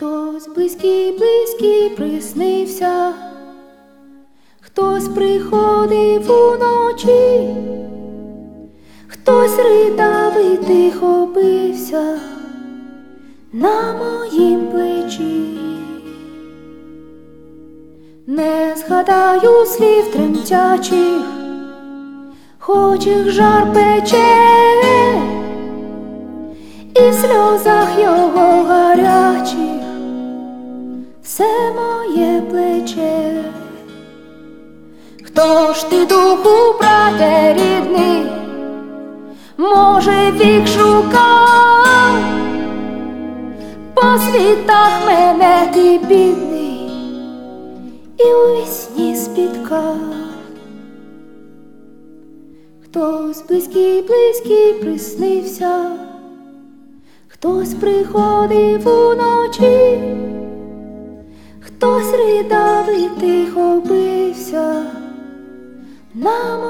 Хтось близький, близький приснився, хтось приходив уночі, хтось ридав і тихо бився на моїм плечі. Не згадаю слів тремтячих, хоч їх жар пече, все моє плече. Хто ж ти духу, брате рідний, може вік шукав, по світах мене ти бідний і у вісні спіткав. Хтось близький, близький приснився, хтось приходив уночі, хтось ридав і тихо бився на моїм плечі.